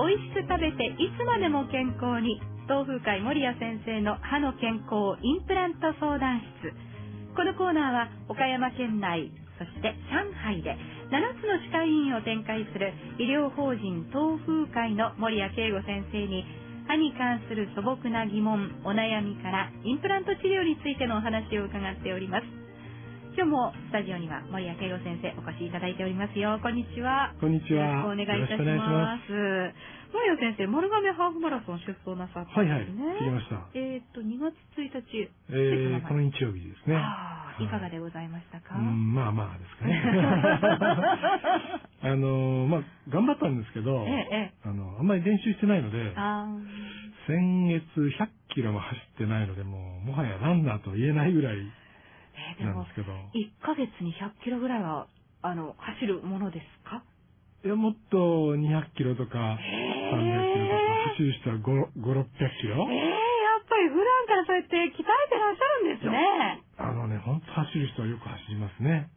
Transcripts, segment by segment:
美味しく食べていつまでも健康に。東風会守谷先生の歯の健康インプラント相談室。このコーナーは岡山県内そして上海で7つの歯科医院を展開する医療法人東風会の守谷慶吾先生に歯に関する素朴な疑問お悩みからインプラント治療についてのお話を伺っております。今日もスタジオには森谷慶吾先生お越しいただいておりますよ。こんにちは。こんにちは。よろしくお願いいたします。森谷先生、丸亀ハーフマラソン出走なさってはいはい。知りました。えっ、と、2月1日。えー、この日曜日ですね。ああ、いかがでございましたか、うん、まあまあですかね。あのまあ、頑張ったんですけど、ええ、あの、あんまり練習してないので、先月100キロも走ってないので、もう、もはやランナーと言えないぐらい、えー、でも、1ヶ月に100キロぐらいは、あの、走るものですか？いや、もっと200キロとか、300キロとか、走る人は5、5 600キロ？ええー、やっぱり普段からそうやって鍛えてらっしゃるんですね。あのね、ほんと走る人はよく走りますね。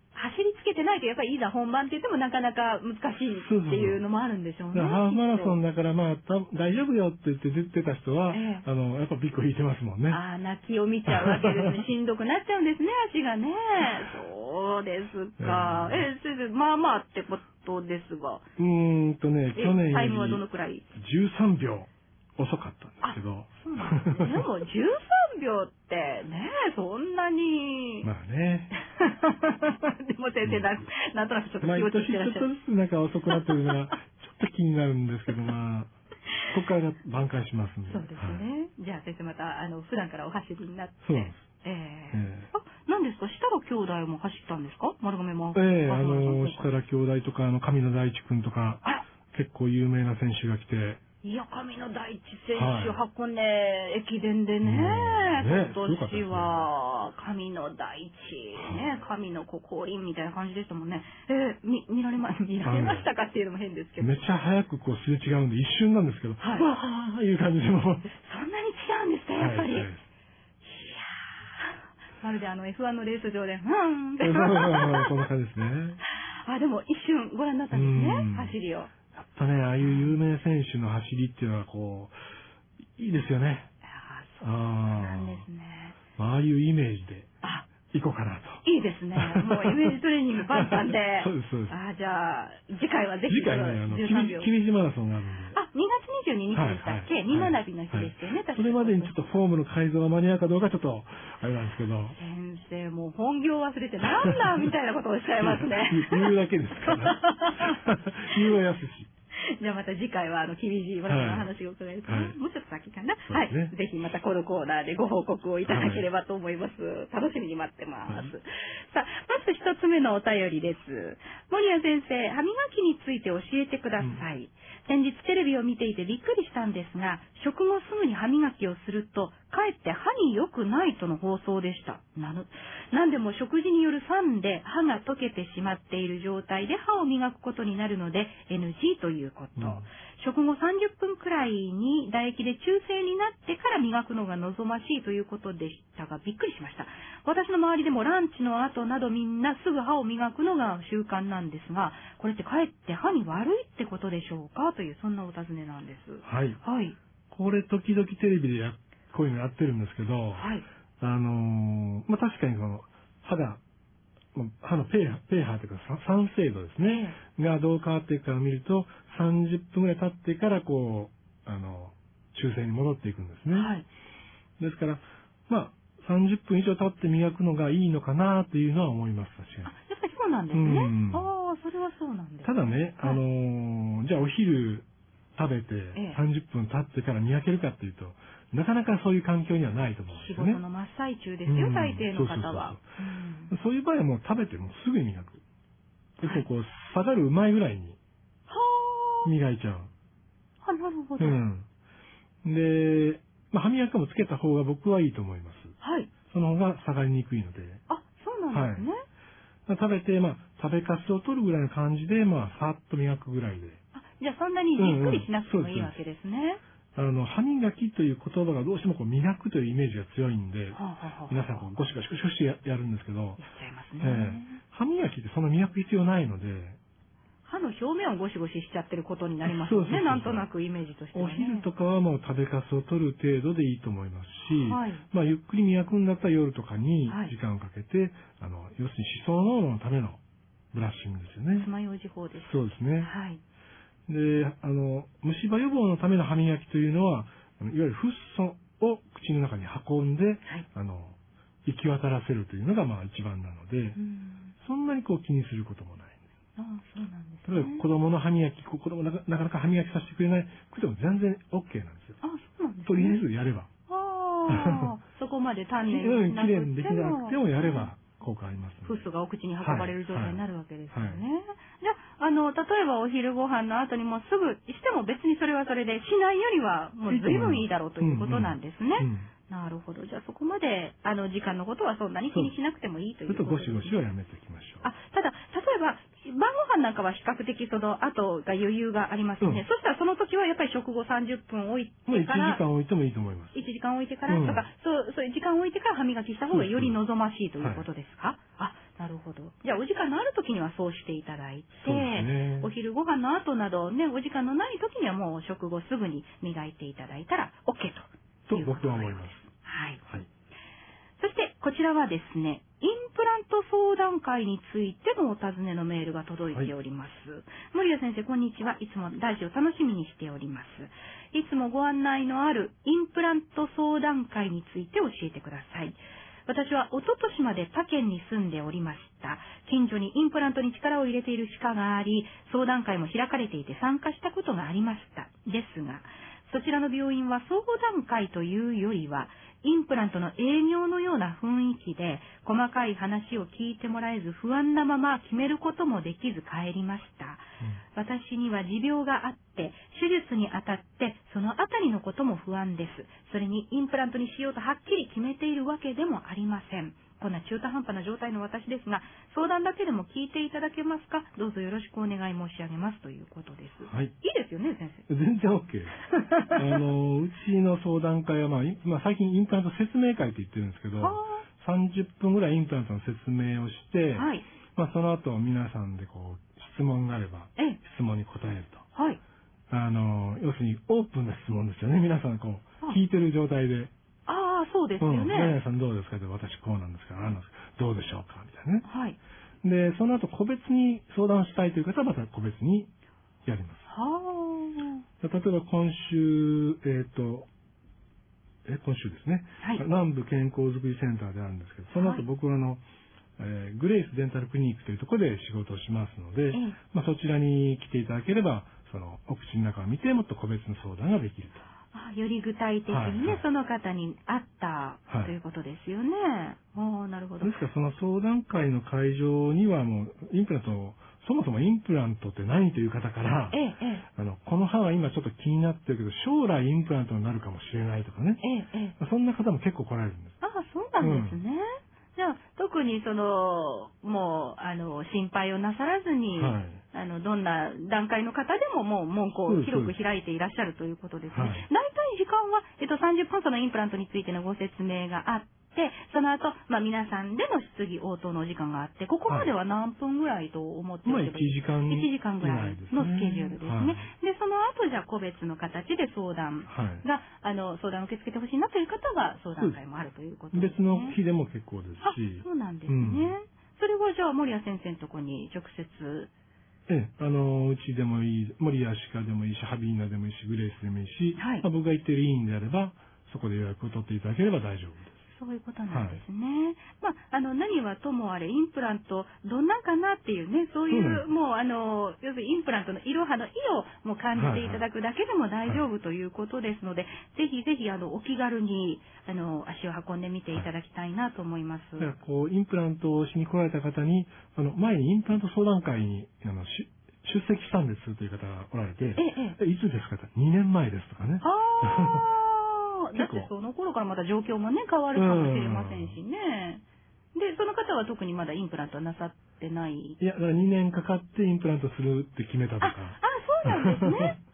けてないと、やっぱりいざ本番って言ってもなかなか難しいっていうのもあるんでしょうね。そうそうハーフマラソンだからまあ、大丈夫よって言って出てた人は、ええ、あの、やっぱビッコ引いてますもんね。ああ、泣きを見ちゃうわけですね。しんどくなっちゃうんですね、足がね。そうですか。ええ、先生、まあまあってことですが。うーんとね、去年タイムはどのくらい ?13 秒。遅かったんですけど。ですね。でも13秒ってね、そんなに。まあね。でも先生な、なんとなくちょっと気落ちしてらっし。ちょっとずつなんか遅くなってるのが、ちょっと気になるんですけど、まあ、ここから挽回しますんで。そうですね。はい、じゃあ先生また、あの、普段からお走りになって。そうなんです。えー、えー、あ、何ですか？設楽兄弟も走ったんですか？丸亀も。ええー、あの、設楽兄弟とか、あの、神野大地君とか、結構有名な選手が来て、いや、神の第一選手、箱根駅伝でね、ね今年は、神の第一、ね、神のこ降臨みたいな感じでしたもんね。えー、見、見られま、見られましたかっていうのも変ですけど。めっちゃ早くこうすれ違うんで、一瞬なんですけど、はい。わーいう感じでも。そんなに違うんですか、やっぱり。はいはい、いやまるであの F1 のレース場で、うんって。そんな感じですね。あ、でも一瞬ご覧になったんですね、走りを。ぱね、ああいう有名選手の走りっていうのはこう、いいですよね。ああ、そうなんですね。ああいうイメージで。あ、行こうかなと。いいですね。もうイメージトレーニングバンバンで。そうです、そうです。あじゃあ、次回はぜひ。次回ね、あの、君路マラソンがあるんで。あ、2月22日でしたっけ、はい、はい、学びの日ですよね、はい、それまでにちょっとフォームの改造が間に合うかどうかちょっと、あれなんですけど。先生、もう本業忘れてなんだみたいなことをおっしゃいますね。言うだけですから。言うはやすし。じゃあまた次回は、あの、厳しい私の話を伺います、はい、もうちょっと先かな、ね、はい。ぜひまたこのコーナーでご報告をいただければと思います。はい、楽しみに待ってます。はい、さあ、まず一つ目のお便りです。森谷先生、歯磨きについて教えてください。うん先日テレビを見ていてびっくりしたんですが、食後すぐに歯磨きをすると、かえって歯に良くないとの放送でした。なの、なんでも食事による酸で歯が溶けてしまっている状態で歯を磨くことになるので NG ということ。うん食後30分くらいに唾液で中性になってから磨くのが望ましいということでしたが、びっくりしました。私の周りでもランチの後などみんなすぐ歯を磨くのが習慣なんですが、これってかえって歯に悪いってことでしょうか？という、そんなお尋ねなんです。はい。はい。これ時々テレビでや、こういうのやってるんですけど、はい。あのー、まあ、確かにその、歯が歯のペーハー、ペーハーというか酸性度ですね、がどう変わっていくかを見ると、30分ぐらい経ってからこう、あの、中性に戻っていくんですね。はい。ですから、まあ、30分以上経って磨くのがいいのかなというのは思います、確かに。あ、やっぱりそうなんですね。うん、ああ、それはそうなんです、ね、ただね、あのー、じゃあお昼食べて30分経ってから磨けるかっていうと、なかなかそういう環境にはないと思うんですよね。仕事の真っ最中ですよ、うん、大抵の方は。そういう場合はもう食べてもすぐに磨く。結構こう、下がるうまいぐらいに磨いちゃう。あ、なるほど。うん。で、まあ、歯磨き粉もつけた方が僕はいいと思います。はい。その方が下がりにくいので。あ、そうなんですね。はい、食べて、まあ、食べかすを取るぐらいの感じで、まあ、さっと磨くぐらいで。あ、じゃあそんなにじっくりしなくてもいいわけですね。うんうんあの、歯磨きという言葉がどうしてもこう磨くというイメージが強いんで、はあはあ、皆さんこうゴシゴシゴシゴシやるんですけど、歯磨きってそんな磨く必要ないので、歯の表面をゴシゴシしちゃってることになりますよね。なんとなくイメージとしては、ね、お昼とかはもう食べかすを取る程度でいいと思いますし、はい、まあゆっくり磨くんだったら夜とかに時間をかけて、はい、あの、要するに思想のためのブラッシングですよね。爪楊枝法です。そうですね。はい。で、あの、虫歯予防のための歯磨きというのは、いわゆるフッ素を口の中に運んで、はい、あの、行き渡らせるというのがまあ一番なので、うん、そんなにこう気にすることもない。ああ、そうなんですね。例えば子供の歯磨き、子供なかなか歯磨きさせてくれないくても全然 OK なんですよ。あそうなんですね。とりあえずやれば。ああ、そこまで丹念になくても。うん、きれいにできなくてもやれば効果あります、フッ素がお口に運ばれる状態になるわけですよね。はいはい、じゃあ、あの、例えばお昼ご飯の後にもすぐしても別にそれはそれでしないよりはもう随分いいだろうということなんですね。うんうんなるほど。じゃあそこまで、あの、時間のことはそんなに気にしなくてもいいということです、ね。ちょっとゴシゴシはやめておきましょう。あ、ただ、例えば、晩ご飯なんかは比較的その後が余裕がありますね。うん、そしたらその時はやっぱり食後30分置いてから。1時間置いてもいいと思います。1時間置いてから、うん、とか、そう、そういう時間置いてから歯磨きした方がより望ましいということですか、はい、あ、なるほど。じゃあお時間のある時にはそうしていただいて、ね、お昼ご飯の後などね、お時間のない時にはもう食後すぐに磨いていただいたら OK と。と僕は思います。はい。はいそしてこちらはですね、相談会についてのお尋ねのメールが届いております。はい、森谷先生、こんにちは。いつもラジオ楽しみにしております。いつもご案内のあるインプラント相談会について教えてください。私は一昨年まで他県に住んでおりました。近所にインプラントに力を入れている歯科があり、相談会も開かれていて参加したことがありました。ですが、そちらの病院は相談会というよりは、インプラントの営業のような雰囲気で、細かい話を聞いてもらえず不安なまま決めることもできず帰りました。うん、私には持病があって、手術にあたってそのあたりのことも不安です。それにインプラントにしようとはっきり決めているわけでもありません。こんな中途半端な状態の私ですが、相談だけでも聞いていただけますか？どうぞよろしくお願い申し上げますということです。はい。いいですよね、先生。全然 OK。あの、うちの相談会は、まあ、まあ、最近インプラント説明会って言ってるんですけど、30分ぐらいインプラントの説明をして、はい、まあ、その後皆さんでこう、質問があれば、質問に答えると。はい。あの、要するにオープンな質問ですよね。皆さんこう、聞いてる状態で。そうですよね。うん、何々さんどうですか？って私こうなんですから、あの、どうでしょうか？みたいなね。はい。で、その後個別に相談したいという方はまた個別にやります。はあ。例えば今週、えっ、ー、と、え、今週ですね。はい。南部健康づくりセンターであるんですけど、その後僕はあの、えー、グレイスデンタルクリニックというところで仕事をしますので、ええ、まあ、そちらに来ていただければ、その、お口の中を見てもっと個別の相談ができると。あより具体的にね、はいはい、その方に合った、ということですよね。ああ、なるほど。ですからその相談会の会場にはもう、インプラント、そもそもインプラントって何という方から、ええ、あの、この歯は今ちょっと気になってるけど、将来インプラントになるかもしれないとかね。ええ、そんな方も結構来られるんです。ああ、そうなんですね。うんじゃあ、特にその、もう、あの、心配をなさらずに、はい、あの、どんな段階の方でももう門戸を広く開いていらっしゃるということですね。大体時間は、えっと、30分そのインプラントについてのご説明があって、で、その後、まあ皆さんでの質疑応答のお時間があって、ここまでは何分ぐらいと思っておけばいい、まあ、1時間 ?1 時間ぐらいのスケジュールですね。はい、で、その後、じゃあ個別の形で相談が、はい、あの、相談を受け付けてほしいなという方は相談会もあるということです、ね、別の日でも結構ですし。そうなんですね。うん、それはじゃあ、森谷先生のとこに直接ええ、あの、うちでもいい、森谷歯科でもいいし、ハビーナでもいいし、グレースでもいいし、はい、まあ、僕が行ってる医院であれば、そこで予約を取っていただければ大丈夫です。そういうことなんですね。はい、まあ、あの、何はともあれ、インプラント、どんなんかなっていうね、そういう、うもう、あの、要するにインプラントの色派の色も感じていただくだけでも大丈夫ということですので、ぜひぜひ、あの、お気軽に、あの、足を運んでみていただきたいなと思います。はい、こう、インプラントをしに来られた方に、あの、前にインプラント相談会に、あの、出席したんですという方がおられて、ええ、いつですか ?2 年前ですとかね。あだってその頃からまた状況もね、変わるかもしれませんしね。で、その方は特にまだインプラントはなさってない？いや、だから2年かかってインプラントするって決めたとか。あ、あそうなんですね。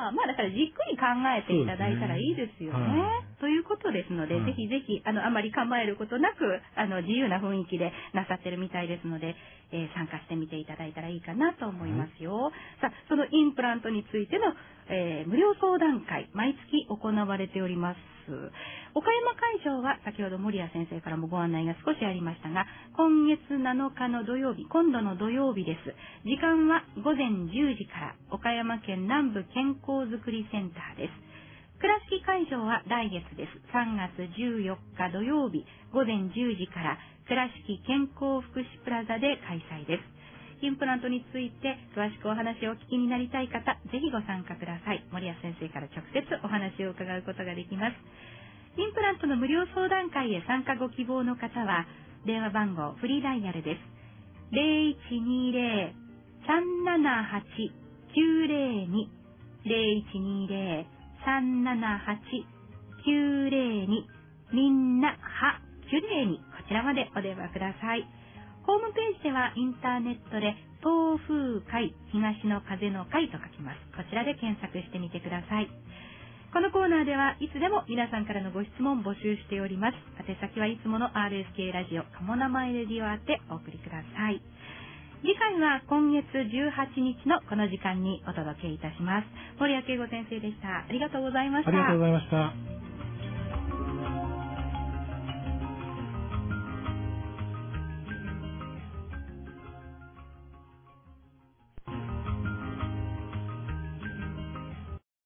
ああ、まあだからじっくり考えていただいたらいいですよね。ということですので、ぜひぜひ、あの、あまり構えることなく、あの、自由な雰囲気でなさってるみたいですので、えー、参加してみていただいたらいいかなと思いますよ。さあ、そのインプラントについての、えー、無料相談会、毎月行われております。岡山会場は先ほど森谷先生からもご案内が少しありましたが、今月7日の土曜日、今度の土曜日です。時間は午前10時から岡山県南部健康づくりセンターです。倉敷会場は来月です。3月14日土曜日午前10時から倉敷健康福祉プラザで開催です。インプラントについて詳しくお話をお聞きになりたい方、ぜひご参加ください。森谷先生から直接お話を伺うことができます。インプラントの無料相談会へ参加ご希望の方は、電話番号フリーダイヤルです。0120-378-902 0120 378-902みんなはキュレイにこちらまでお電話ください。ホームページではインターネットで東風会、東の風の会と書きます。こちらで検索してみてください。このコーナーではいつでも皆さんからのご質問募集しております。宛先はいつもの RSK ラジオ、かもなまえレディオ宛てお送りください。次回は今月18日のこの時間にお届けいたします。森谷慶吾先生でした。ありがとうございました。ありがとうございました。